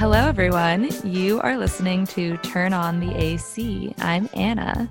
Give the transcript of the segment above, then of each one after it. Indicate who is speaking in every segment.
Speaker 1: Hello, everyone. You are listening to Turn On the AC. I'm Anna.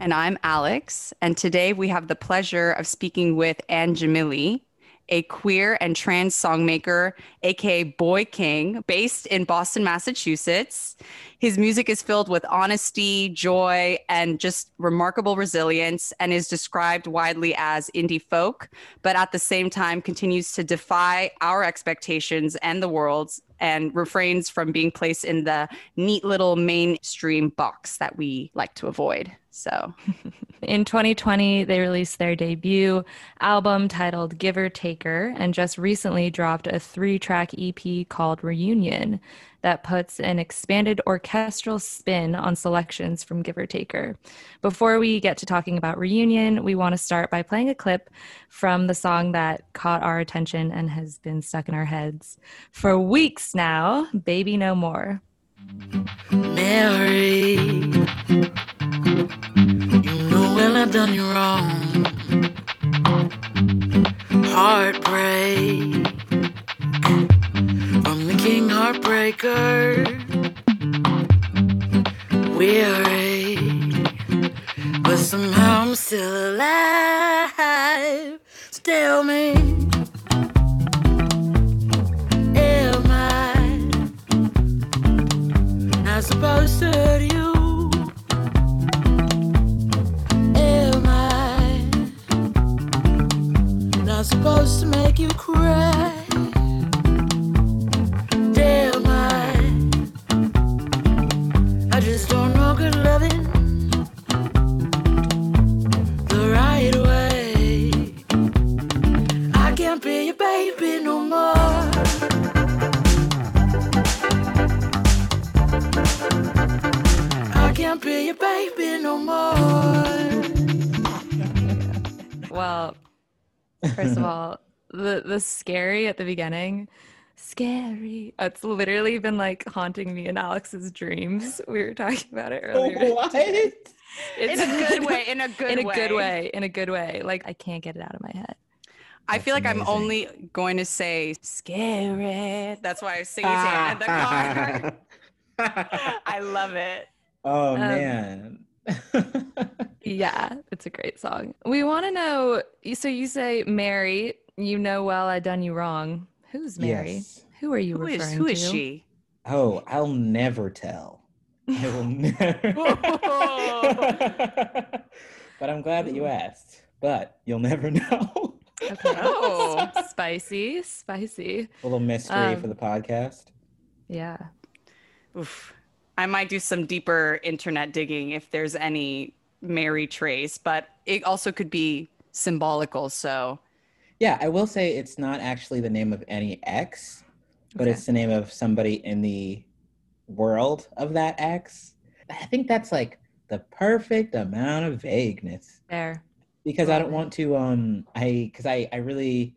Speaker 2: And I'm Alex. And today we have the pleasure of speaking with Anjimile, a queer and trans songmaker, aka Boy King, based in Boston, Massachusetts. His music is filled with honesty, joy, and just remarkable resilience, and is described widely as indie folk, but at the same time continues to defy our expectations and the world's and refrains from being placed in the neat little mainstream box that we like to avoid. So,
Speaker 1: in 2020, they released their debut album titled Giver Taker and just recently dropped a three track EP called Reunion that puts an expanded orchestral spin on selections from Giver Taker. Before we get to talking about Reunion, we want to start by playing a clip from the song that caught our attention and has been stuck in our heads for weeks now Baby No More.
Speaker 3: Mary, you know well I've done you wrong. Heartbreak, Heartbreaker. Weary, but somehow I'm still alive. So tell me. Am I not supposed to hurt you. Am I not supposed to make you cry? Can't be your baby no more.
Speaker 1: well, first of all, the the scary at the beginning, scary. It's literally been like haunting me in Alex's dreams. We were talking about it earlier.
Speaker 4: What?
Speaker 2: It's in a good way. In a good
Speaker 1: in
Speaker 2: way.
Speaker 1: a good way. In a good way. Like I can't get it out of my head.
Speaker 2: I feel like
Speaker 4: amazing.
Speaker 2: I'm only going to say scary. That's why I was singing it in the ah. car. I love it.
Speaker 4: Oh
Speaker 1: Um,
Speaker 4: man.
Speaker 1: Yeah, it's a great song. We want to know. So you say Mary. You know well I done you wrong. Who's Mary?
Speaker 4: Yes.
Speaker 1: Who are you
Speaker 2: Who
Speaker 1: referring
Speaker 2: is who is
Speaker 1: to?
Speaker 2: she?
Speaker 4: Oh, I'll never tell. I will never. but I'm glad that you asked. But you'll never know.
Speaker 1: Okay.
Speaker 2: Oh.
Speaker 1: spicy, spicy.
Speaker 4: A little mystery
Speaker 1: Um,
Speaker 4: for the podcast.
Speaker 1: Yeah.
Speaker 2: Oof. I might do some deeper internet digging if there's any Mary trace, but it also could be symbolical. So
Speaker 4: Yeah, I will say it's not actually the name of any ex, but
Speaker 1: Okay.
Speaker 4: it's the name of somebody in the world of that ex. I think that's like the perfect amount of vagueness
Speaker 1: There.
Speaker 4: because I don't want to um I cuz I I really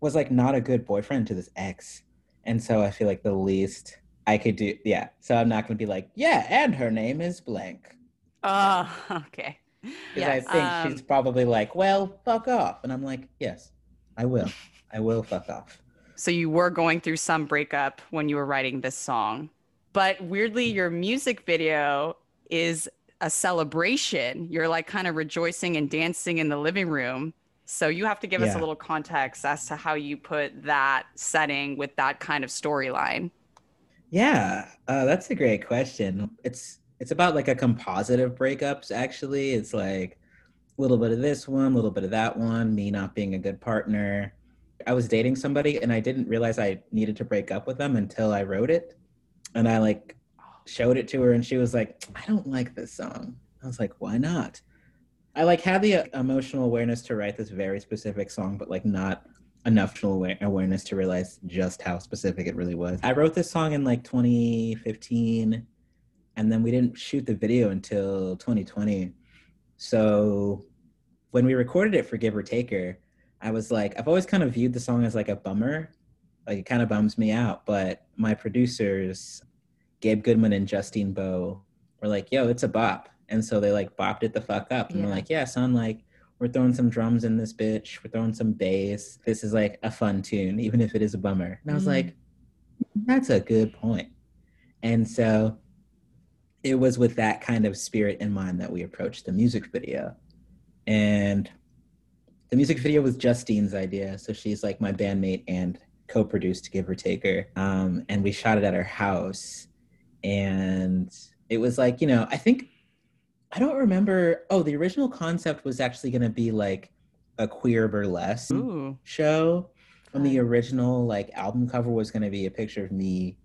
Speaker 4: was like not a good boyfriend to this ex. And so I feel like the least I could do yeah. So I'm not going to be like, yeah, and her name is blank.
Speaker 2: uh okay.
Speaker 4: Because I think
Speaker 2: Um,
Speaker 4: she's probably like, well, fuck off. And I'm like, yes, I will. I will fuck off.
Speaker 2: So you were going through some breakup when you were writing this song. But weirdly, your music video is a celebration. You're like kind of rejoicing and dancing in the living room. So you have to give us a little context as to how you put that setting with that kind of storyline.
Speaker 4: Yeah, uh, that's a great question. It's it's about like a composite of breakups. Actually, it's like a little bit of this one, a little bit of that one. Me not being a good partner. I was dating somebody and I didn't realize I needed to break up with them until I wrote it, and I like showed it to her, and she was like, "I don't like this song." I was like, "Why not?" I like had the uh, emotional awareness to write this very specific song, but like not enough awa- awareness to realize just how specific it really was. I wrote this song in like 2015, and then we didn't shoot the video until 2020. So when we recorded it for Giver Taker, I was like, I've always kind of viewed the song as like a bummer. Like it kind of bums me out. But my producers, Gabe Goodman and Justine Bowe, were like, yo, it's a bop. And so they like bopped it the fuck up. And
Speaker 1: Yeah.
Speaker 4: we're like, yeah, son, like we're throwing some drums in this bitch. We're throwing some bass. This is like a fun tune, even if it is a bummer. And I was
Speaker 1: Mhm.
Speaker 4: like, That's a good point. And so it was with that kind of spirit in mind that we approached the music video. And the music video was Justine's idea. So she's like my bandmate and co produced Giver Taker. Um, and we shot it at her house. And it was like, you know, I think, I don't remember. Oh, the original concept was actually going to be like a queer burlesque
Speaker 2: Ooh.
Speaker 4: show. And the original like album cover was going to be a picture of me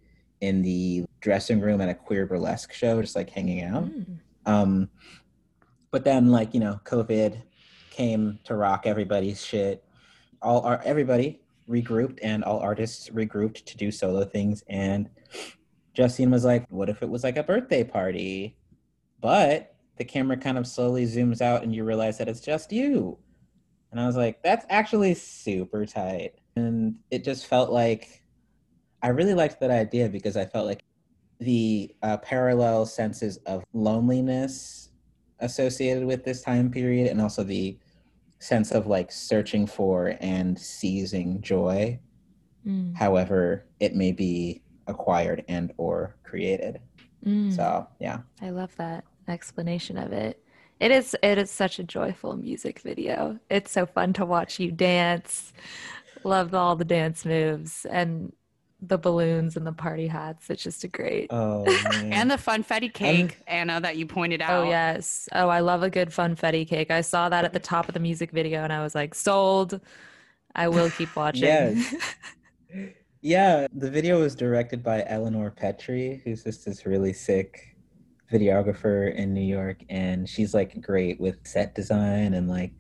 Speaker 4: in the dressing room at a queer burlesque show, just like hanging out.
Speaker 1: Mm.
Speaker 4: Um, but then, like you know, COVID came to rock everybody's shit. All our everybody regrouped, and all artists regrouped to do solo things. And Justine was like, "What if it was like a birthday party?" But the camera kind of slowly zooms out, and you realize that it's just you. And I was like, "That's actually super tight." And it just felt like I really liked that idea because I felt like the uh, parallel senses of loneliness associated with this time period and also the sense of like searching for and seizing joy
Speaker 1: Mm.
Speaker 4: however it may be acquired and or created
Speaker 1: Mm.
Speaker 4: so yeah
Speaker 1: I love that explanation of it. It is it is such a joyful music video. It's so fun to watch you dance. Love all the dance moves and the balloons and the party hats. It's just a great.
Speaker 4: oh man.
Speaker 2: And the funfetti cake, Anna, that you pointed oh, out.
Speaker 1: Oh yes. Oh, I love a good funfetti cake. I saw that at the top of the music video and I was like, sold. I will keep watching.
Speaker 4: Yes. yeah the video was directed by eleanor petrie who's just this really sick videographer in new york and she's like great with set design and like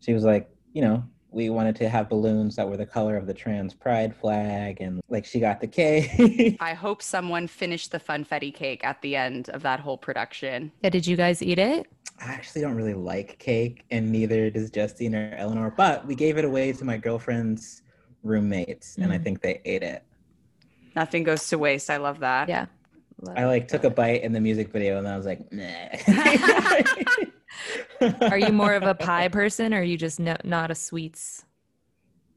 Speaker 4: she was like you know we wanted to have balloons that were the color of the trans pride flag and like she got the cake
Speaker 2: I hope someone finished the funfetti cake at the end of that whole production.
Speaker 1: Yeah, did you guys eat it?
Speaker 4: i actually don't really like cake and neither does justine or eleanor but we gave it away to my girlfriend's roommates and i
Speaker 1: Mm.
Speaker 4: think they ate it
Speaker 2: Nothing goes to waste. I love that.
Speaker 1: Yeah. Love
Speaker 4: I like took a bite in the music video and I was like, nah.
Speaker 1: Are you more of a pie person or are you just no, not a sweets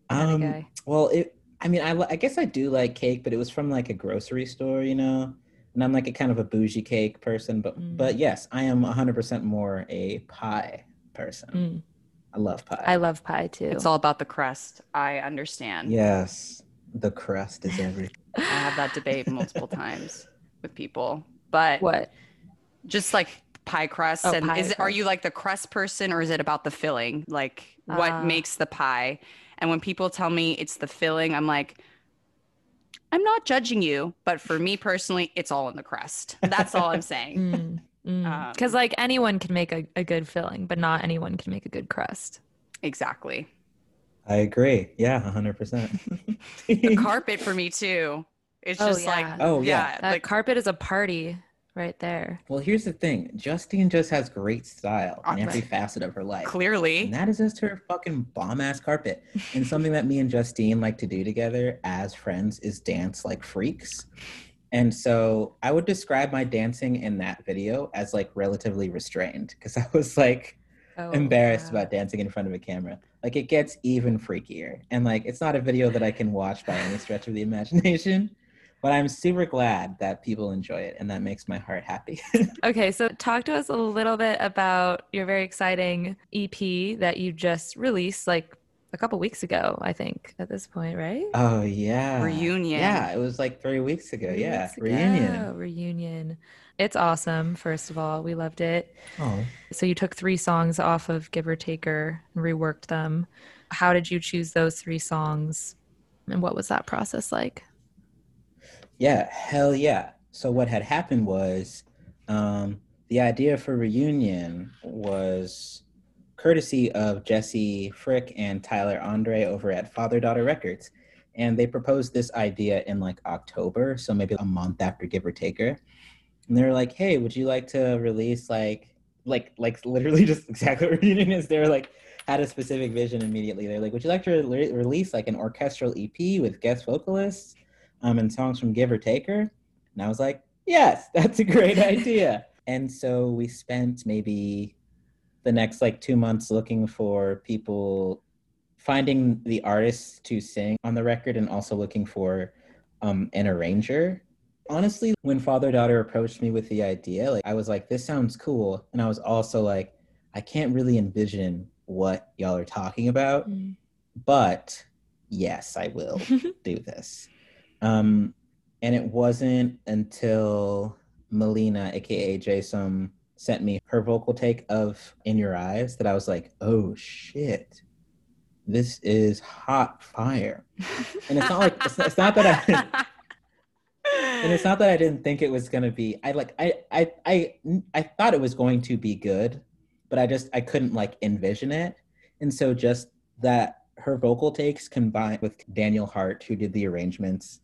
Speaker 4: Um,
Speaker 1: guy?
Speaker 4: well, it. I mean, I, I guess I do like cake, but it was from like a grocery store, you know. And I'm like a kind of a bougie cake person, but
Speaker 1: Mm.
Speaker 4: but yes, I am 100% more a pie person.
Speaker 1: Mm.
Speaker 4: I love pie.
Speaker 1: I love pie too.
Speaker 2: It's all about the crust. I understand.
Speaker 4: yes, the crust is everything.
Speaker 2: I have that debate multiple times with people. But
Speaker 1: what?
Speaker 2: just like pie crust
Speaker 1: Oh,
Speaker 2: and
Speaker 1: pie
Speaker 2: is it, are you like the crust person or is it about the filling? Like what
Speaker 1: Ah.
Speaker 2: makes the pie? And when people tell me it's the filling, I'm like I'm not judging you, but for me personally, it's all in the crust. That's all I'm saying.
Speaker 1: Because
Speaker 2: Um,
Speaker 1: like anyone can make a, a good filling, but not anyone can make a good crust.
Speaker 2: Exactly.
Speaker 4: I agree. Yeah, 100%.
Speaker 2: The carpet for me too. It's
Speaker 1: Oh,
Speaker 2: just like.
Speaker 4: Oh, yeah.
Speaker 1: That
Speaker 2: like
Speaker 1: carpet is a party right there.
Speaker 4: well, here's the thing. Justine just has great style in every facet of her life.
Speaker 2: clearly
Speaker 4: And that is just her fucking bomb ass carpet. And something that me and Justine like to do together as friends is dance like freaks. And so I would describe my dancing in that video as like relatively restrained because I was like
Speaker 1: Oh,
Speaker 4: embarrassed
Speaker 1: wow.
Speaker 4: about dancing in front of a camera. Like it gets even freakier. And like it's not a video that I can watch by any stretch of the imagination. But I'm super glad that people enjoy it and that makes my heart happy.
Speaker 1: Okay, so talk to us a little bit about your very exciting EP that you just released like a couple weeks ago, I think, at this point, right?
Speaker 4: oh yeah.
Speaker 2: Reunion.
Speaker 4: Yeah, it was like three weeks ago.
Speaker 1: Three
Speaker 4: yeah.
Speaker 1: weeks ago.
Speaker 4: Reunion.
Speaker 1: Reunion. It's awesome, first of all. We loved it.
Speaker 4: Oh.
Speaker 1: So you took three songs off of Giver Taker and reworked them. How did you choose those three songs? And what was that process like?
Speaker 4: Yeah, hell yeah. So what had happened was um, the idea for reunion was courtesy of Jessi Frick and Tyler Andere over at Father Daughter Records. And they proposed this idea in like October, so maybe a month after Giver Taker. And they were like, "Hey, would you like to release like like like literally just exactly what reunion is?" They were like had a specific vision immediately. They're like, "Would you like to re- release like an orchestral EP with guest vocalists?" Um, and songs from Giver Taker. And I was like, yes, that's a great idea. And so we spent maybe the next like two months looking for people, finding the artists to sing on the record, and also looking for um, an arranger. Honestly, when father daughter approached me with the idea, like I was like, this sounds cool. And I was also like, I can't really envision what y'all are talking about,
Speaker 1: Mm.
Speaker 4: but yes, I will do this. Um, and it wasn't until Melina, aka Jay Som, sent me her vocal take of In Your Eyes that I was like, oh shit, this is hot fire. And it's not like it's, it's not that I and it's not that I didn't think it was gonna be. I like I I I I thought it was going to be good, but I just I couldn't like envision it. And so just that her vocal takes combined with Daniel Hart, who did the arrangements.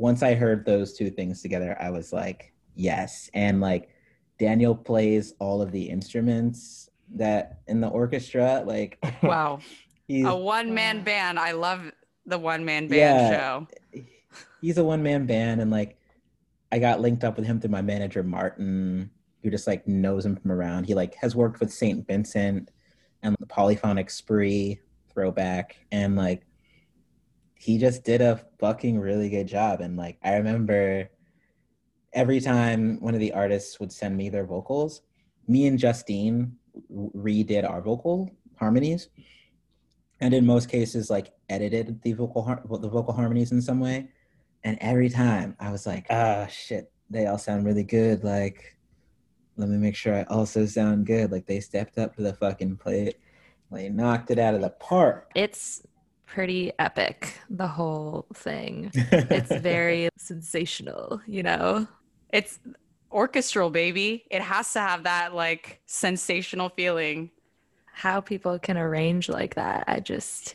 Speaker 4: Once I heard those two things together, I was like, yes. And like Daniel plays all of the instruments that in the orchestra. Like
Speaker 2: wow.
Speaker 4: he's
Speaker 2: A one man band. I love the one man band
Speaker 4: Yeah.
Speaker 2: show.
Speaker 4: he's a one man band and like I got linked up with him through my manager Martin, who just like knows him from around. He like has worked with St. Vincent and the Polyphonic Spree throwback and like he just did a fucking really good job. And like I remember every time one of the artists would send me their vocals, me and Justine redid our vocal harmonies. And in most cases like edited the vocal har- the vocal harmonies in some way. And every time i was like ah shit they all sound really good. Like let me make sure i also sound good. Like they stepped up to the fucking plate. They knocked it out of the park.
Speaker 1: It's pretty epic, the whole thing. It's very sensational, you know?
Speaker 2: It's orchestral, baby. It has to have that like sensational feeling.
Speaker 1: How people can arrange like that. I just,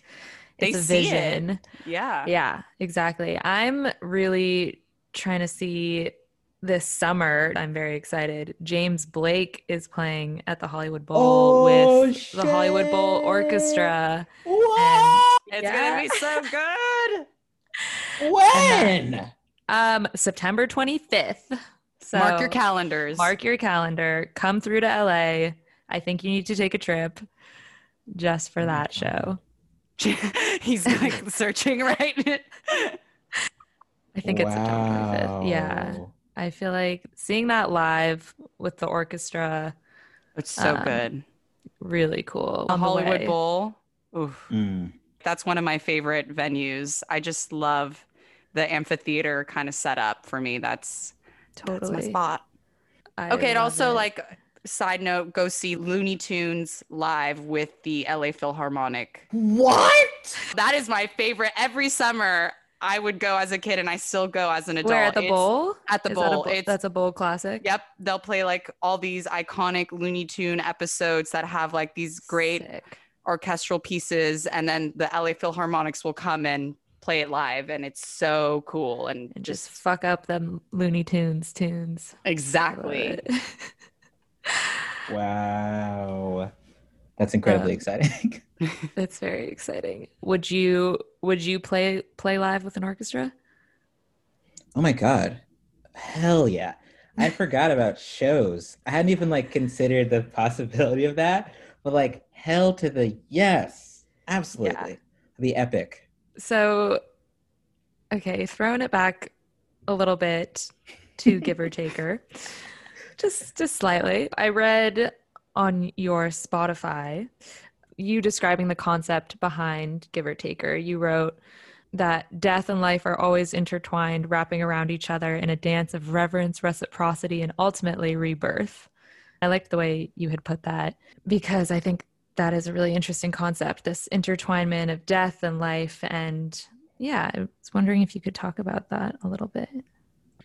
Speaker 2: They
Speaker 1: it's a
Speaker 2: see it.
Speaker 1: vision.
Speaker 2: Yeah.
Speaker 1: Yeah, exactly. I'm really trying to see this summer. I'm very excited. James Blake is playing at the Hollywood Bowl
Speaker 4: Oh,
Speaker 1: with the Hollywood Bowl. Orchestra.
Speaker 4: what
Speaker 2: It's
Speaker 1: Yeah.
Speaker 2: gonna be so good.
Speaker 4: when
Speaker 1: Um, September 25th. So
Speaker 2: Mark your calendars.
Speaker 1: Mark your calendar. Come through to LA. I think you need to take a trip just for that show.
Speaker 2: He's like searching right.
Speaker 1: I think it's September 25th. Yeah. I feel like seeing that live with the orchestra
Speaker 2: It's so
Speaker 1: Um,
Speaker 2: good.
Speaker 1: really cool.
Speaker 2: The
Speaker 1: On the
Speaker 2: Hollywood
Speaker 1: way.
Speaker 2: Bowl. Oof.
Speaker 4: Mm.
Speaker 2: That's one of my favorite venues. I just love the amphitheater kind of setup for me. That's that's my spot.
Speaker 1: I
Speaker 2: Okay, and also
Speaker 1: it.
Speaker 2: like side note, go see Looney Tunes live with the LA Philharmonic.
Speaker 4: what
Speaker 2: That is my favorite. Every summer I would go as a kid and I still go as an adult.
Speaker 1: where at the
Speaker 2: It's-
Speaker 1: bowl?
Speaker 2: At the
Speaker 1: Is that a
Speaker 2: bowl. It's
Speaker 1: that's a bowl classic.
Speaker 2: Yep, they'll play like all these iconic Looney Tune episodes that have like these great
Speaker 1: Sick.
Speaker 2: Orchestral pieces, and then the LA Philharmonics will come and play it live, and it's so cool and
Speaker 1: and
Speaker 2: just,
Speaker 1: just fuck up the Looney Tunes tunes.
Speaker 2: Exactly.
Speaker 4: wow that's incredibly
Speaker 1: Um,
Speaker 4: exciting
Speaker 1: that's very exciting. Would you would you play play live with an orchestra?
Speaker 4: Oh my god. Hell yeah. I forgot about shows. I hadn't even like considered the possibility of that, but like hell to the yes. Absolutely. It'd be epic.
Speaker 1: So, okay, throwing it back a little bit to giver taker, just just slightly. I read on your Spotify you describing the concept behind giver taker. You wrote that death and life are always intertwined, wrapping around each other in a dance of reverence, reciprocity, and ultimately rebirth. I liked the way you had put that because I think that is a really interesting concept this intertwinement of death and life. And yeah, I was wondering if you could talk about that a little bit.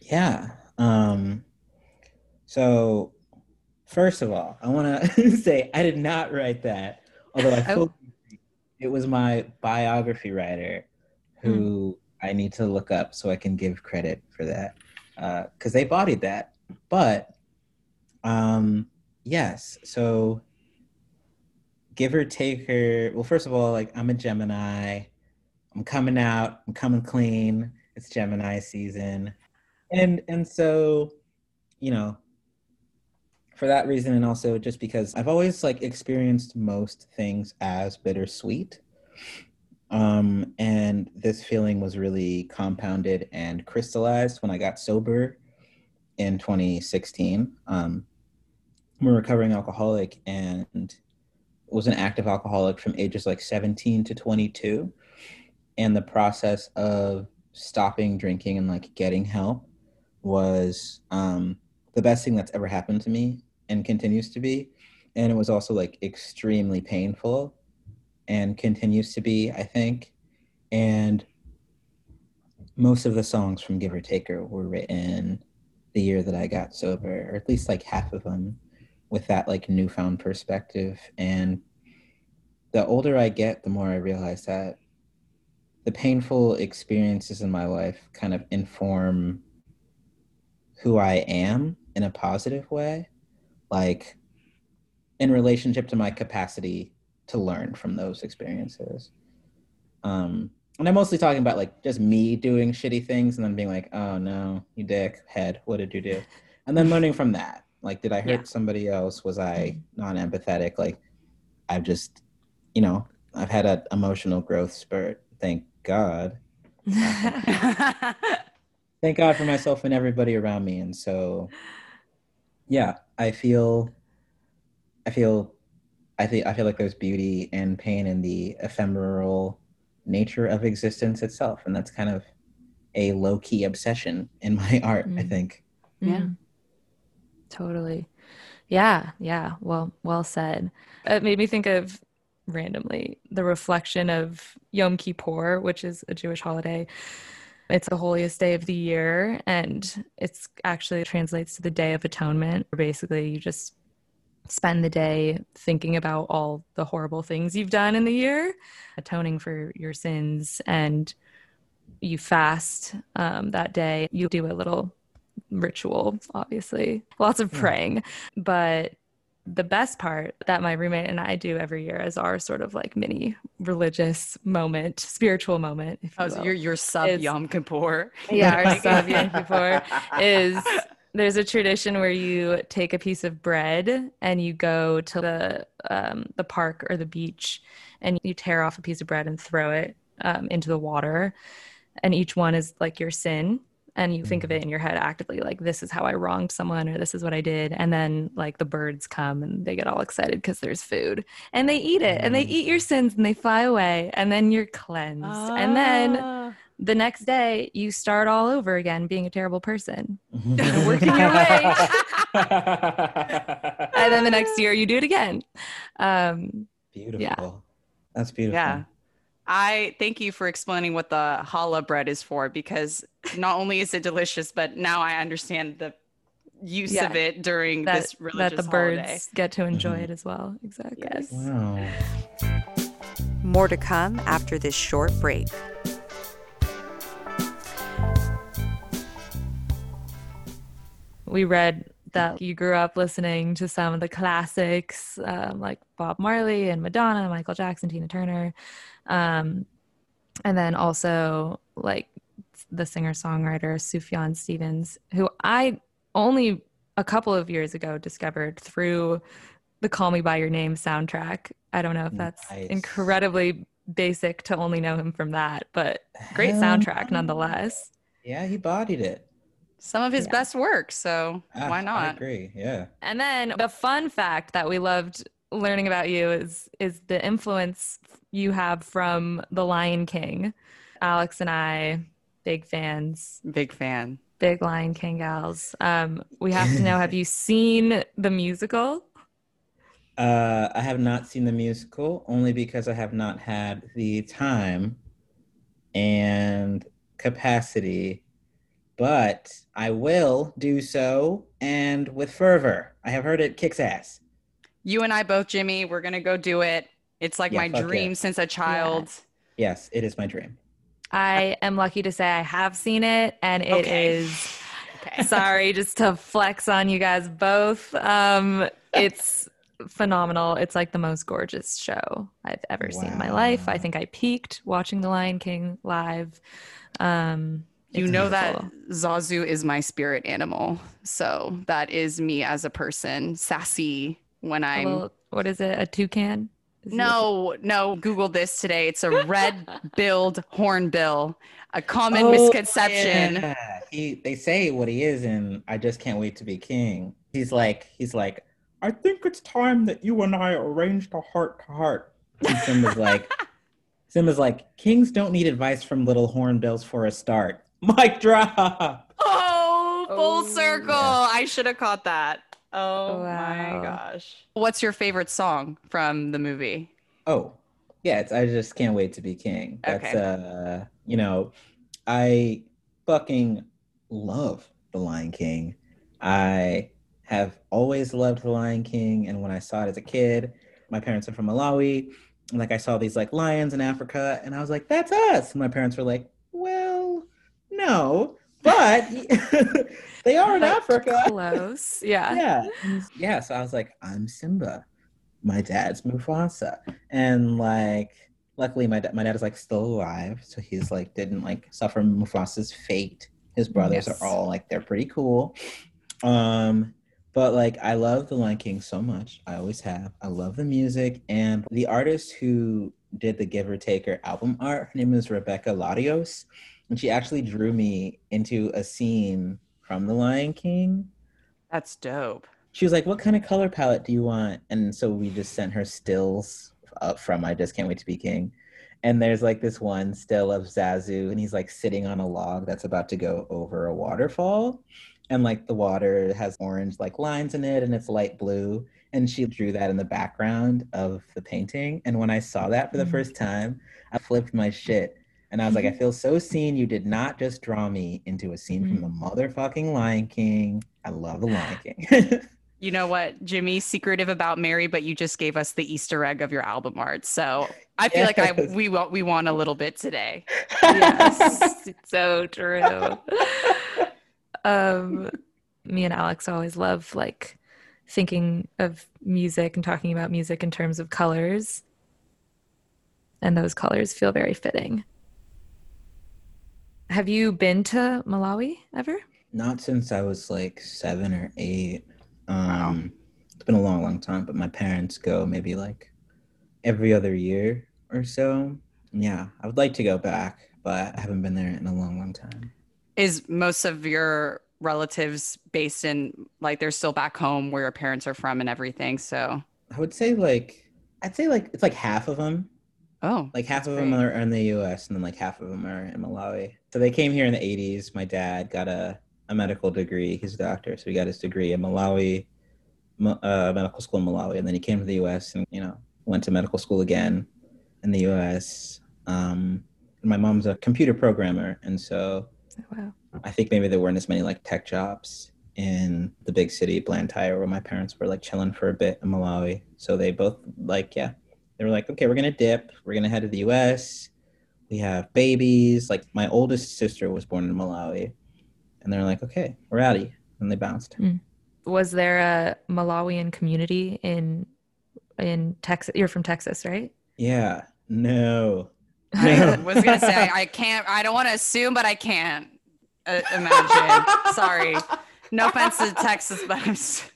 Speaker 4: Yeah. Um so first of all, I want to say I did not write that. Although I
Speaker 1: Oh.
Speaker 4: it was my biography writer who I need to look up so I can give credit for that because they bodied that. But um, yes, so giver taker. Well, first of all, like I'm a Gemini. I'm coming out. I'm coming clean. It's Gemini season, and and so, you know, for that reason, and also just because I've always like experienced most things as bittersweet. Um, and this feeling was really compounded and crystallized when I got sober in 2016. Um, I'm a recovering alcoholic and was an active alcoholic from ages like 17 to 22. And the process of stopping drinking and like getting help was um, the best thing that's ever happened to me and continues to be. And it was also like extremely painful and continues to be, I think. And most of the songs from Giver Taker were written the year that I got sober, or at least like half of them with that like newfound perspective. And the older I get, the more I realize that the painful experiences in my life kind of inform who I am in a positive way, like in relationship to my capacity to learn from those experiences. Um, and I'm mostly talking about like just me doing shitty things and then being like, oh no, you dick head, what did you do? And then learning from that. Like, did I hurt yeah. somebody else? Was I non empathetic? Like, I've just, you know, I've had an emotional growth spurt. Thank God. Thank God for myself and everybody around me. And so, yeah, I feel, I feel, I think I feel like there's beauty and pain in the ephemeral nature of existence itself, and that's kind of a low key obsession in my art. Mm. I think.
Speaker 1: Yeah. Mm. Totally. Yeah. Yeah. Well. Well said. It made me think of randomly the reflection of Yom Kippur, which is a Jewish holiday. It's the holiest day of the year, and it's actually translates to the Day of Atonement. Basically, you just spend the day thinking about all the horrible things you've done in the year, atoning for your sins, and you fast um, that day. You do a little ritual, obviously, lots of praying, but the best part that my roommate and I do every year is our sort of like mini religious moment, spiritual moment.
Speaker 2: If you oh, so your your sub is, Yom Kippur.
Speaker 1: Yeah, our sub Yom Kippur is there's a tradition where you take a piece of bread and you go to the um, the park or the beach and you tear off a piece of bread and throw it um, into the water, and each one is like your sin and you think of it mm-hmm. in your head actively like this is how i wronged someone or this is what i did and then like the birds come and they get all excited because there's food and they eat it and they mm. eat your sins and they fly away and then you're cleansed and then ah. The next day you start all over again being a terrible person working your way and then the next year you do it again um
Speaker 4: beautiful yeah. that's beautiful
Speaker 2: yeah I thank you for explaining what the challah bread is for because not only is it delicious, but now I understand the use yeah, of it during that, this religious
Speaker 1: that the
Speaker 2: holiday.
Speaker 1: birds get to enjoy mm-hmm. it as well. Exactly.
Speaker 2: Yes. Wow. More to come after this short break.
Speaker 1: We read that you grew up listening to some of the classics um, like Bob Marley and Madonna, Michael Jackson, Tina Turner. Um, and then also like the singer songwriter Sufjan Stevens, who I only a couple of years ago discovered through the Call Me By Your Name soundtrack. I don't know if that's nice. incredibly basic to only know him from that, but great soundtrack nonetheless.
Speaker 4: Yeah, he bodied it.
Speaker 2: Some of his yeah. best work, so ah, why not? I
Speaker 4: agree. Yeah.
Speaker 1: And then the fun fact that we loved learning about you is is the influence you have from The Lion King. Alex and I, big fans.
Speaker 2: Big fan.
Speaker 1: Big Lion King gals. Um, we have to know have you seen the musical?
Speaker 4: Uh, I have not seen the musical only because I have not had the time and capacity, but I will do so and with fervor. I have heard it kicks ass.
Speaker 2: You and I both, Jimmy, we're going to go do it. It's like yeah, my dream yeah. since a child.
Speaker 4: Yeah. Yes, it is my dream.
Speaker 1: I am lucky to say I have seen it, and it okay. is. Okay. Sorry, just to flex on you guys both. Um, it's phenomenal. It's like the most gorgeous show I've ever wow. seen in my life. I think I peaked watching The Lion King live. Um,
Speaker 2: you know beautiful. that Zazu is my spirit animal. So that is me as a person, sassy when I'm.
Speaker 1: Little, what is it? A toucan? Is he-
Speaker 2: No, no, Google this today. It's a red-billed hornbill, a common
Speaker 4: Oh,
Speaker 2: misconception.
Speaker 4: yeah. He they say what he is, and I just can't wait to be king. He's like he's like, I think it's time that you and I arranged a heart to heart. And Simba's like, Simba's like, kings don't need advice from little hornbills for a start. Mic drop.
Speaker 2: Oh, full
Speaker 1: Oh.
Speaker 2: circle. I should have caught that. Oh my
Speaker 1: Wow.
Speaker 2: gosh. What's your favorite song from the movie?
Speaker 4: Oh, yeah, it's I just can't wait to be king. That's
Speaker 2: Okay.
Speaker 4: uh you know, I fucking love The Lion King. I have always loved The Lion King and when I saw it as a kid, my parents are from Malawi, and like I saw these like lions in Africa and I was like, that's us. And my parents were like, well, no, but they are in
Speaker 1: But
Speaker 4: Africa.
Speaker 1: Close. Yeah.
Speaker 4: yeah. And- yeah so i was like i'm simba. My dad's mufasa. And like luckily my dad my dad is like still alive so he's like didn't like suffer mufasa's fate. His brothers
Speaker 1: Yes.
Speaker 4: are all like they're pretty cool. Um but like i love the lion king so much. I always have. I love the music. And the artist who did the giver taker album art her name is rebecca larios and she actually drew me into a scene from the lion king
Speaker 2: That's dope.
Speaker 4: she was like, "What kind of color palette do you want?" And so we just sent her stills up from "I Just Can't Wait to Be King." And there's like this one still of Zazu, and he's like sitting on a log that's about to go over a waterfall, and like the water has orange like lines in it, and it's light blue. And she drew that in the background of the painting. And when I saw that for the
Speaker 1: Mm.
Speaker 4: first time, I flipped my shit. And I was like, I feel so seen. You did not just draw me into a scene from the motherfucking Lion King. I love the Lion King.
Speaker 2: You know what, Jimmy? Secretive about Mary, but you just gave us the Easter egg of your album art. So I feel like I we want we want a little bit today.
Speaker 1: yes. so true. Um, me and Alex always love like thinking of music and talking about music in terms of colors. And those colors feel very fitting. Have you been to Malawi ever?
Speaker 4: Not since I was like seven or eight. Um,
Speaker 2: Wow.
Speaker 4: It's been a long, long time, but my parents go maybe like every other year or so. Yeah, I would like to go back, but I haven't been there in a long, long time.
Speaker 2: Is most of your relatives based in like they're still back home where your parents are from and everything? So
Speaker 4: I would say like, I'd say like it's like half of them.
Speaker 2: Oh,
Speaker 4: Like half of them are in the U.S. and then like half of them are in Malawi. So they came here in the '80s. My dad got a, a medical degree. He's a doctor, so he got his degree in Malawi, uh, medical school in Malawi, and then he came to the U.S. and you know went to medical school again in the U.S. Um, my mom's a computer programmer, and so
Speaker 1: Oh, wow.
Speaker 4: I think maybe there weren't as many like tech jobs in the big city, Blantyre, where my parents were like chilling for a bit in Malawi. So they both like, yeah, they were like, okay, we're gonna dip. We're gonna head to the U.S. We have babies. Like my oldest sister was born in Malawi, and they're like, okay, we're out of here, and they bounced.
Speaker 1: Was there a Malawian community in in Texas? You're from Texas, right?
Speaker 4: Yeah, no,
Speaker 2: I was gonna say I, I can't. I don't want to assume, but I can't uh, imagine. Sorry, no offense to Texas, but I'm. s-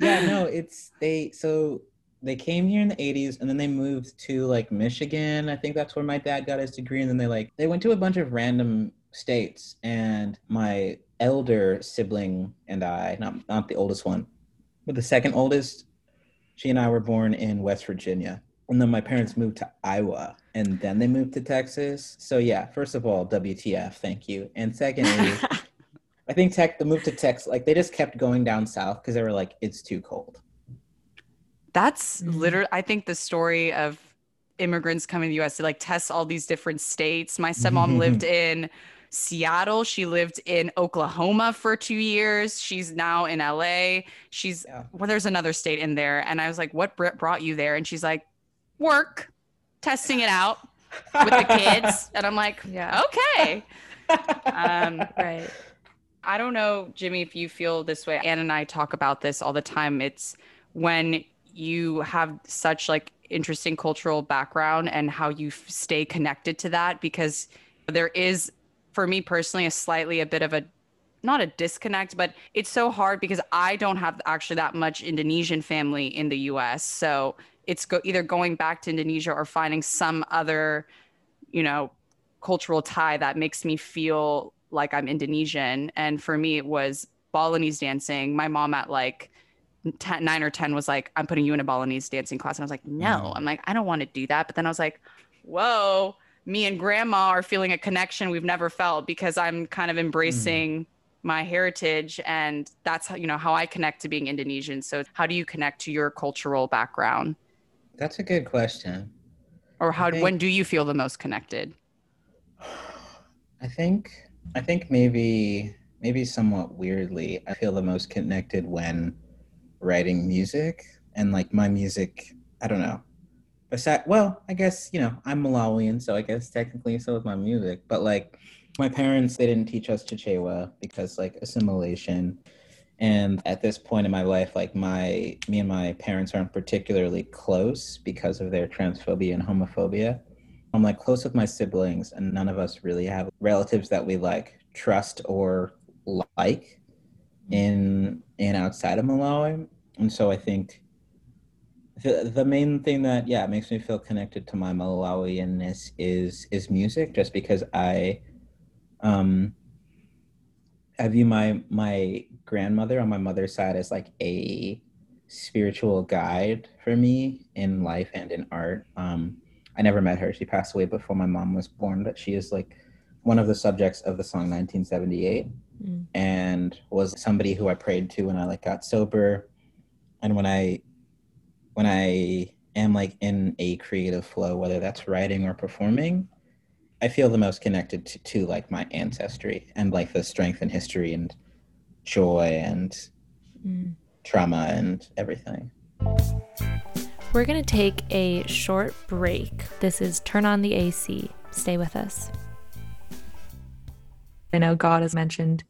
Speaker 4: yeah, no, it's they so they came here in the 80s and then they moved to like Michigan. I think that's where my dad got his degree. And then they like they went to a bunch of random states. And my elder sibling and I, not not the oldest one, but the second oldest, she and I were born in West Virginia. And then my parents moved to Iowa and then they moved to Texas. So yeah, first of all, WTF, thank you. And secondly, I think tech the move to Texas, like they just kept going down south because they were like, it's too cold.
Speaker 2: That's
Speaker 1: Mhm.
Speaker 2: literally. I think the story of immigrants coming to the U.S. to like test all these different states. My stepmom lived in Seattle. She lived in Oklahoma for two years. She's now in L.A. She's
Speaker 4: Yeah.
Speaker 2: well, there's another state in there, and I was like, "What br- brought you there?" And she's like, "Work, testing it out with the kids." And I'm like,
Speaker 1: Yeah.
Speaker 2: "Okay." Um,
Speaker 1: Right.
Speaker 2: I don't know, Jimmy, if you feel this way. Ann and I talk about this all the time. It's when you have such like interesting cultural background and how you f- stay connected to that because there is for me personally a slightly a bit of a not a disconnect but it's so hard because I don't have actually that much Indonesian family in the US so it's go either going back to Indonesia or finding some other, you know, cultural tie that makes me feel like I'm Indonesian. And for me, it was Balinese dancing. My mom at like 10, nine or 10 was like, I'm putting you in a Balinese dancing class. And I was like, no,
Speaker 4: Mm.
Speaker 2: I'm like, I don't want to do that. But then I was like, whoa, me and grandma are feeling a connection we've never felt because I'm kind of embracing my heritage. And that's how, you know, how I connect to being Indonesian. So how do you connect to your cultural background?
Speaker 4: That's a good question.
Speaker 2: Or how,
Speaker 4: think-
Speaker 2: when do you feel the most connected?
Speaker 4: I think I think maybe maybe somewhat weirdly, I feel the most connected when writing music and like my music. I don't know. Besides, well, I guess you know I'm Malawian, so I guess technically so is my music. But like my parents, they didn't teach us Chichewa because like assimilation. And at this point in my life, like my me and my parents aren't particularly close because of their transphobia and homophobia. I'm like close with my siblings, and none of us really have relatives that we like trust or like in and outside of Malawi. And so I think the the main thing that yeah makes me feel connected to my Malawianness is is music, just because I um I view my my grandmother on my mother's side as like a spiritual guide for me in life and in art. Um, I never met her. She passed away before my mom was born, but she is like one of the subjects of the song 1978
Speaker 1: Mm.
Speaker 4: and was somebody who I prayed to when I like got sober and when I when I am like in a creative flow, whether that's writing or performing, I feel the most connected to, to like my ancestry and like the strength and history and joy and
Speaker 1: Mm.
Speaker 4: trauma and everything.
Speaker 1: We're going to take a short break. This is Turn on the AC. Stay with us. I know God is mentioned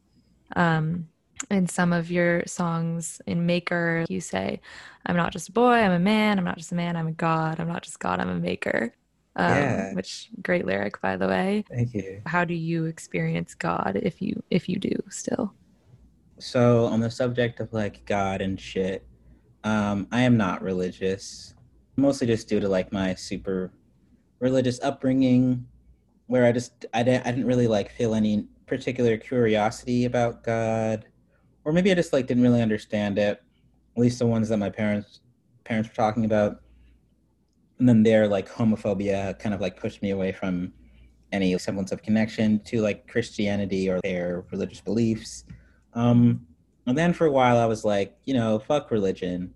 Speaker 1: um, in some of your songs. In Maker, you say, I'm not just a boy, I'm a man. I'm not just a man, I'm a God. I'm not just God, I'm a maker. Um,
Speaker 4: Yeah.
Speaker 1: Which great lyric, by the way.
Speaker 4: Thank you.
Speaker 1: How do you experience God if you if you do still?
Speaker 4: So on the subject of like God and shit, um, I am not religious, mostly just due to like my super religious upbringing, where I just I didn't I didn't really like feel any particular curiosity about God, or maybe I just like didn't really understand it. At least the ones that my parents parents were talking about, and then their like homophobia kind of like pushed me away from any semblance of connection to like Christianity or their religious beliefs. Um, and then for a while, I was like, you know, fuck religion.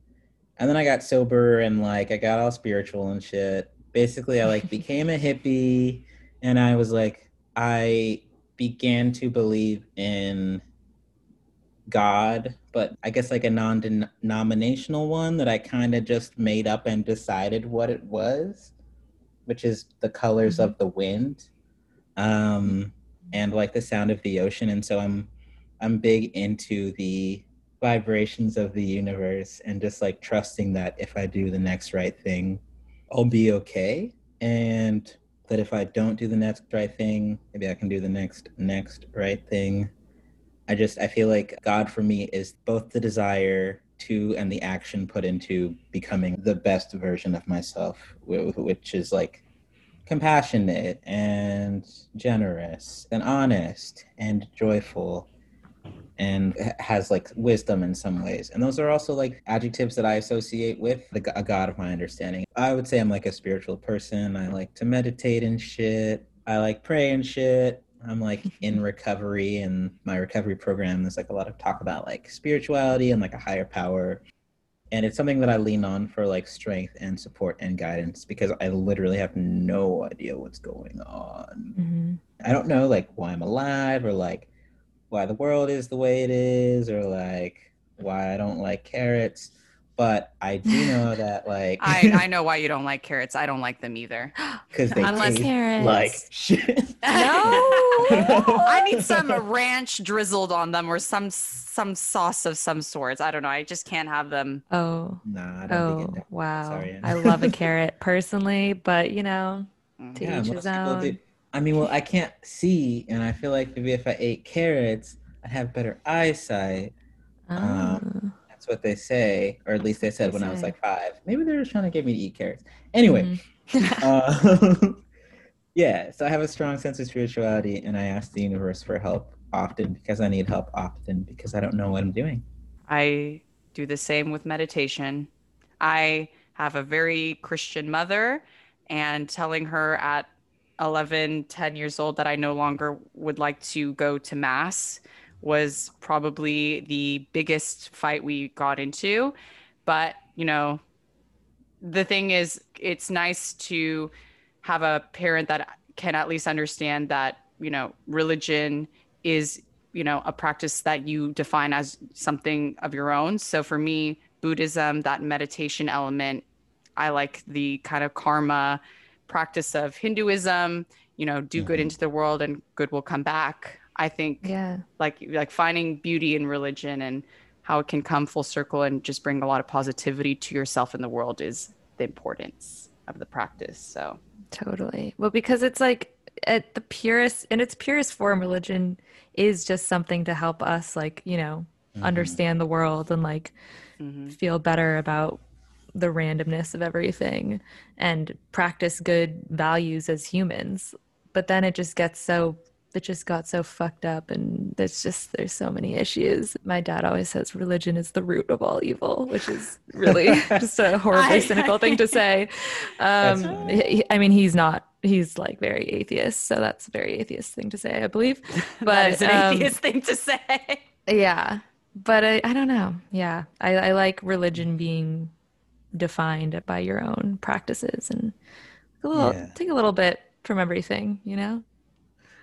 Speaker 4: And then I got sober and like I got all spiritual and shit. Basically, I like became a hippie, and I was like, I began to believe in God, but I guess like a non-denominational one that I kind of just made up and decided what it was, which is the colors of the wind, um, and like the sound of the ocean. And so I'm I'm big into the vibrations of the universe and just like trusting that if I do the next right thing, I'll be okay. And that if I don't do the next right thing, maybe I can do the next next right thing. I just I feel like God for me is both the desire to and the action put into becoming the best version of myself, which is like compassionate and generous and honest and joyful and has like wisdom in some ways. And those are also like adjectives that I associate with the, a God of my understanding. I would say I'm like a spiritual person. I like to meditate and shit. I like pray and shit. I'm like in recovery and my recovery program there's like a lot of talk about like spirituality and like a higher power. And it's something that I lean on for like strength and support and guidance because I literally have no idea what's going on.
Speaker 1: hmm
Speaker 4: I don't know like why I'm alive or like why the world is the way it is or like why I don't like carrots. But I do know that like
Speaker 2: I, I know why you don't like carrots. I don't like them either.
Speaker 4: because they
Speaker 2: Unless
Speaker 4: taste
Speaker 1: carrots.
Speaker 4: like shit.
Speaker 1: No.
Speaker 2: I need some ranch drizzled on them or some some sauce of some sorts. I don't know. I just can't have them.
Speaker 1: Oh.
Speaker 4: Nah,
Speaker 1: Oh,
Speaker 4: think it.
Speaker 1: Oh, wow.
Speaker 4: Sorry.
Speaker 1: I love a carrot personally, but you know, to
Speaker 4: Yeah,
Speaker 1: each his own.
Speaker 4: do. I mean, well, I can't see, and I feel like maybe if I ate carrots, I'd have better eyesight.
Speaker 1: Ah.
Speaker 4: That's That's what they say, or at least they said
Speaker 1: They
Speaker 4: when I was like five. Maybe they were just trying to get me to eat carrots. Anyway,
Speaker 1: Mhm.
Speaker 4: uh, yeah. So I have a strong sense of spirituality, and I ask the universe for help often because I need help often because I don't know what I'm doing.
Speaker 2: I do the same with meditation. I have a very Christian mother, and telling her at 11, 10 years old that I no longer would like to go to Mass was probably the biggest fight we got into. But, you know, the thing is, it's nice to have a parent that can at least understand that, you know, religion is you know a practice that you define as something of your own so for me buddhism that meditation element i like the kind of karma practice of hinduism you know do good
Speaker 4: Mhm.
Speaker 2: into the world and good will come back i think
Speaker 1: yeah.
Speaker 2: like like finding beauty in religion and how it can come full circle and just bring a lot of positivity to yourself in the world is the importance of the practice so
Speaker 1: Totally. Well, because it's like at the purest, in its purest form, religion is just something to help us, like, you know,
Speaker 4: Mhm.
Speaker 1: understand the world and like
Speaker 2: mhm.
Speaker 1: feel better about the randomness of everything and practice good values as humans. But then it just gets so it just got so fucked up and there's just there's so many issues. My dad always says religion is the root of all evil, which is really just a horribly
Speaker 2: I-
Speaker 1: cynical thing to say. Um he- I mean he's not he's like very atheist, so that's a very atheist thing to say, I believe. But,
Speaker 2: it's an
Speaker 1: um,
Speaker 2: atheist thing to say
Speaker 1: Yeah, but I, I don't know. Yeah, I, I like religion being defined by your own practices and a little,
Speaker 4: Yeah.
Speaker 1: take a little bit from everything, you know?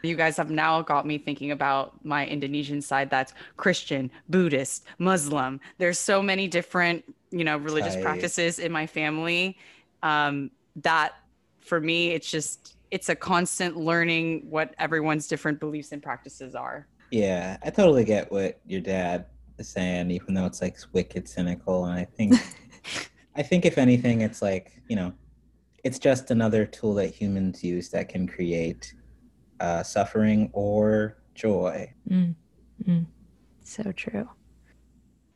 Speaker 2: You guys have now got me thinking about my Indonesian side that's Christian, Buddhist, Muslim. There's so many different, you know, religious
Speaker 4: Tight.
Speaker 2: practices in my family um, that for me, it's just, it's a constant learning what everyone's different beliefs and practices are.
Speaker 4: Yeah, I totally get what your dad is saying, even though it's like wicked cynical. And I think, I think if anything, it's like you know, it's just another tool that humans use that can create uh, suffering or joy.
Speaker 1: Mm, mm. So true.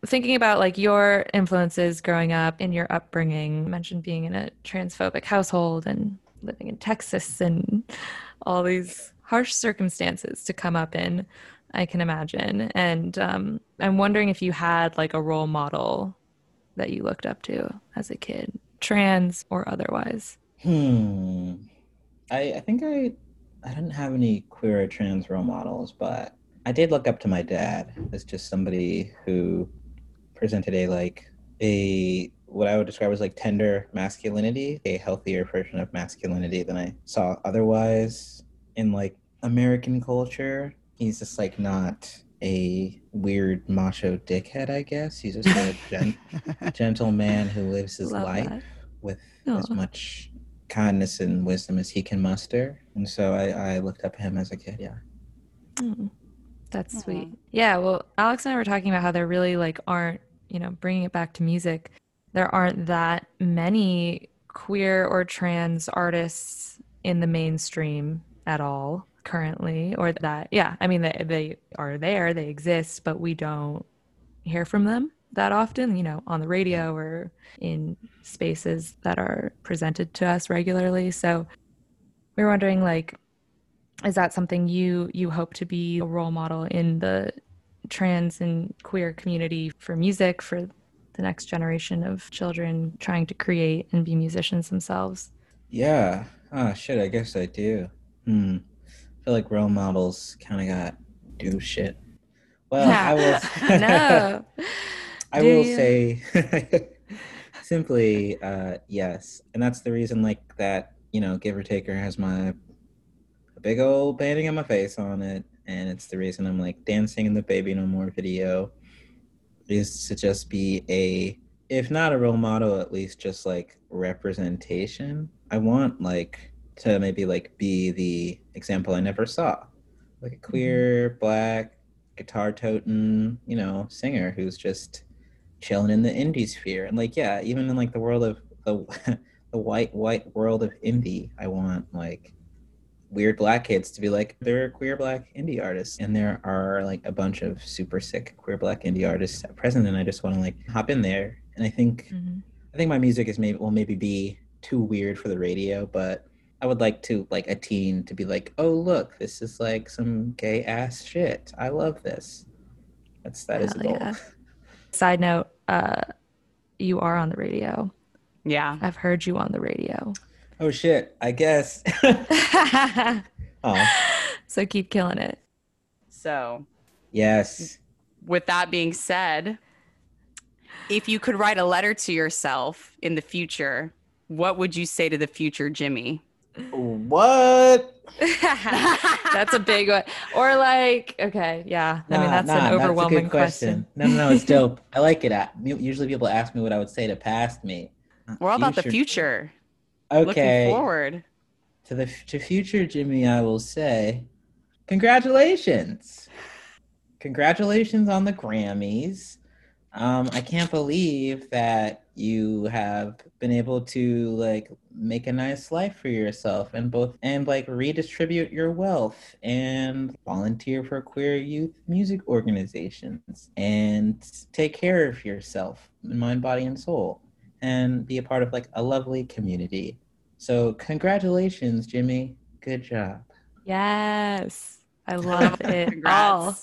Speaker 1: Thinking about like your influences growing up in your upbringing, you mentioned being in a transphobic household and living in Texas and all these harsh circumstances to come up in, I can imagine. And um, I'm wondering if you had like a role model that you looked up to as a kid, trans or otherwise.
Speaker 4: Hmm. I I think I I didn't have any queer or trans role models, but I did look up to my dad as just somebody who presented a like a what I would describe as like tender masculinity, a healthier version of masculinity than I saw otherwise in like American culture. He's just like not a weird macho dickhead, I guess. He's just a gen- gentle man who lives his
Speaker 1: Love
Speaker 4: life
Speaker 1: that.
Speaker 4: with as much kindness and wisdom as he can muster. And so I, I looked up to him as a kid, yeah.
Speaker 1: Mm, that's
Speaker 2: Aw.
Speaker 1: sweet. Yeah, well, Alex and I were talking about how there really like aren't, you know, bringing it back to music, there aren't that many queer or trans artists in the mainstream at all currently or that yeah, I mean they they are there, they exist, but we don't hear from them that often, you know, on the radio or in spaces that are presented to us regularly. So we were wondering like is that something you you hope to be a role model in the trans and queer community for music for the next generation of children trying to create and be musicians themselves
Speaker 4: Yeah. Ah, shit, I guess I do. Hmm. Feel like role models kind of got do shit. Well, I will.
Speaker 1: no
Speaker 4: I
Speaker 1: Do
Speaker 4: will
Speaker 1: you?
Speaker 4: say simply uh, yes, and that's the reason like that. You know, Giver Taker has my a big old painting of my face on it, and it's the reason I'm like dancing in the Baby No More video. Is to just be a, if not a role model, at least just like representation. I want like to maybe like be the example I never saw, like a queer black guitar toting, you know, singer who's just chilling in the indie sphere. And like, yeah, even in like the world of the the white white world of indie, I want like weird black kids to be like they're queer black indie artists and there are like a bunch of super sick queer black indie artists at present and i just want to like hop in there and i think
Speaker 1: Mhm.
Speaker 4: i think my music is maybe will maybe be too weird for the radio but i would like to like a teen to be like oh look this is like some gay ass shit i love this that's that is a goal
Speaker 1: yeah. Side note, uh, you are on the radio.
Speaker 2: Yeah.
Speaker 1: I've heard you on the radio.
Speaker 4: oh shit i guess oh
Speaker 1: so keep killing it.
Speaker 2: So,
Speaker 4: yes
Speaker 2: with that being said, if you could write a letter to yourself in the future, what would you say to the future Jimmy?
Speaker 4: What
Speaker 1: that's a big one. Or like, okay, yeah. I mean, that's
Speaker 4: nah,
Speaker 1: an
Speaker 4: a good
Speaker 1: overwhelming question.
Speaker 4: No, no, no, it's dope. I like it. I- Usually people ask me what I would say to past me.
Speaker 2: We're all about the future.
Speaker 4: Okay.
Speaker 2: Looking forward.
Speaker 4: To the to future Jimmy, I will say, congratulations. Congratulations on the Grammys. Um, I can't believe that you have been able to like make a nice life for yourself and both and like redistribute your wealth and volunteer for queer youth music organizations and take care of yourself in mind, body, and soul and be a part of like a lovely community. So congratulations, Jimmy. Good job.
Speaker 1: Yes. I love it all.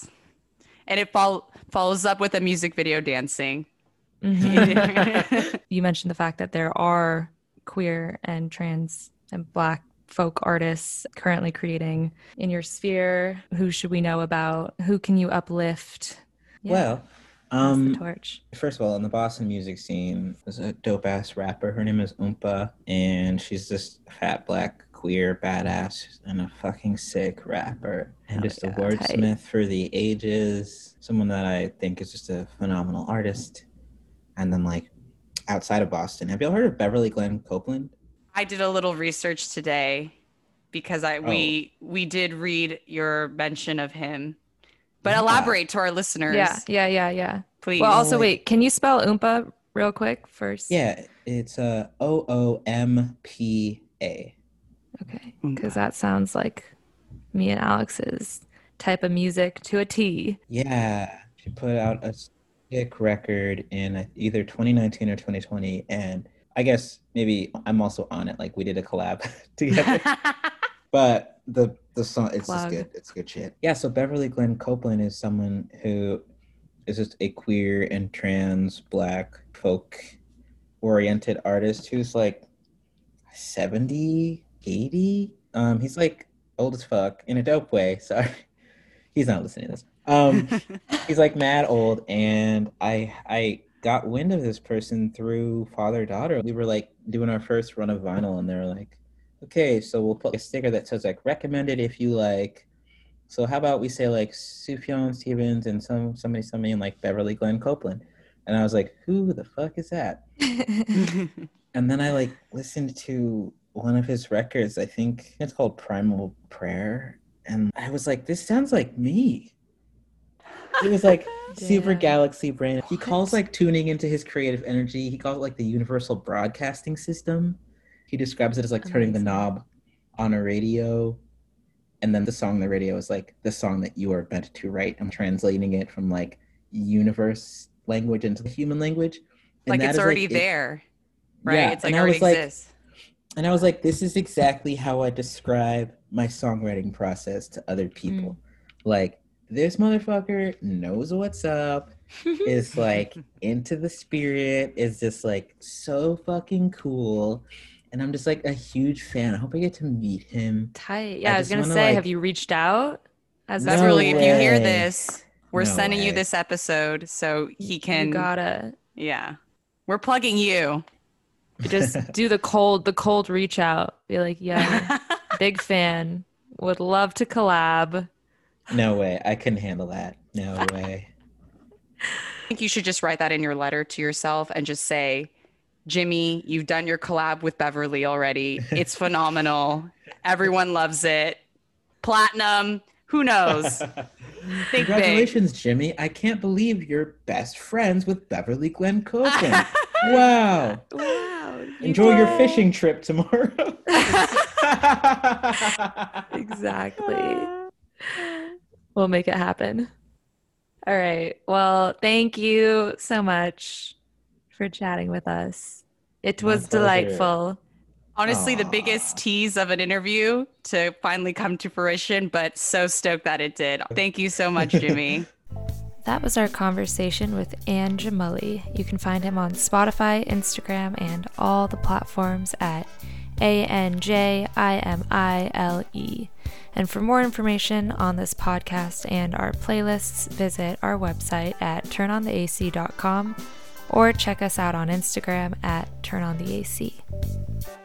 Speaker 2: Congrats. And it fol- follows up with a music video dancing.
Speaker 1: Mhm. you mentioned the fact that there are queer and trans and black folk artists currently creating in your sphere. Who should we know about? Who can you uplift? Yeah,
Speaker 4: Well, um,
Speaker 1: torch.
Speaker 4: First of all, in the Boston music scene, there's a dope ass rapper. Her name is Oompa, and she's this fat black queer badass and a fucking sick rapper, and
Speaker 1: Hell
Speaker 4: just
Speaker 1: yeah,
Speaker 4: a
Speaker 1: tight.
Speaker 4: wordsmith for the ages. Someone that I think is just a phenomenal artist. And then, like, outside of Boston, have y'all heard of Beverly Glenn Copeland?
Speaker 2: I did a little research today because I we we did read your mention of him. But
Speaker 4: Yeah.
Speaker 2: elaborate to our listeners,
Speaker 1: Yeah, yeah, yeah, yeah.
Speaker 2: please.
Speaker 1: Well, also, wait, can you spell Oompa real quick first?
Speaker 4: Yeah, it's uh, O O M P A.
Speaker 1: Okay. Because that sounds like me and Alex's type of music to a T.
Speaker 4: Yeah, she put out a sick record in uh, either 2019 or 2020, and I guess maybe I'm also on it. Like we did a collab together, but the the song it's just good. It's good shit. Yeah. So Beverly Glenn Copeland is someone who is just a queer and trans black folk oriented artist who's like 70, 80. Um, he's like old as fuck in a dope way. Sorry, he's not listening to this. Um, he's like mad old and i i got wind of this person through father daughter we were like doing our first run of vinyl and they were like okay so we'll put a sticker that says like recommended if you like so how about we say like sufjan stevens and some somebody somebody in like beverly glenn copeland and i was like who the fuck is that and then i like listened to one of his records i think it's called primal prayer and i was like this sounds like me it was like super galaxy brain. He calls like tuning into his creative energy. He calls it like the universal broadcasting system. He describes it as like turning the knob on a radio. And then the song on the radio is like the song that you are meant to write. I'm translating it from like universe language into the human language. And
Speaker 2: like it's already
Speaker 4: it-
Speaker 2: there, right?
Speaker 4: Yeah,
Speaker 2: It's like
Speaker 4: and I
Speaker 2: already
Speaker 4: was like-
Speaker 2: exists.
Speaker 4: And I was like, this is exactly how I describe my songwriting process to other people. Mm. Like, this motherfucker knows what's up, is like into the spirit, is just like so fucking cool. And I'm just like a huge fan. I hope I get to meet him.
Speaker 1: Tight. Yeah, I, was gonna say,
Speaker 4: like-
Speaker 1: have you reached out? As
Speaker 4: No
Speaker 2: Beverly, if you hear this, we're
Speaker 4: No
Speaker 2: sending you this episode so he can.
Speaker 1: you gotta
Speaker 2: yeah, we're plugging you.
Speaker 1: Just do the cold, the cold reach out. Be like, yeah, big fan. Would love to collab.
Speaker 4: no way. I couldn't handle that. No way.
Speaker 2: I think you should just write that in your letter to yourself and just say, Jimmy, you've done your collab with Beverly already. It's phenomenal. Everyone loves it. Platinum. Who knows? Think big.
Speaker 4: Congratulations, Jimmy. I can't believe you're best friends with Beverly Glenn Copeland. Wow.
Speaker 1: Wow.
Speaker 4: Enjoy your fishing trip tomorrow.
Speaker 1: exactly. We'll make it happen. All right. Well, thank you so much for chatting with us. It was delightful.
Speaker 2: Honestly, the biggest tease of an interview to finally come to fruition, but so stoked that it did. Thank you so much, Jimmy.
Speaker 1: That was our conversation with Anjimile. You can find him on Spotify, Instagram, and all the platforms at A N J I M I L E. And for more information on this podcast and our playlists, visit our website at turnontheac.com or check us out on Instagram at turnontheac.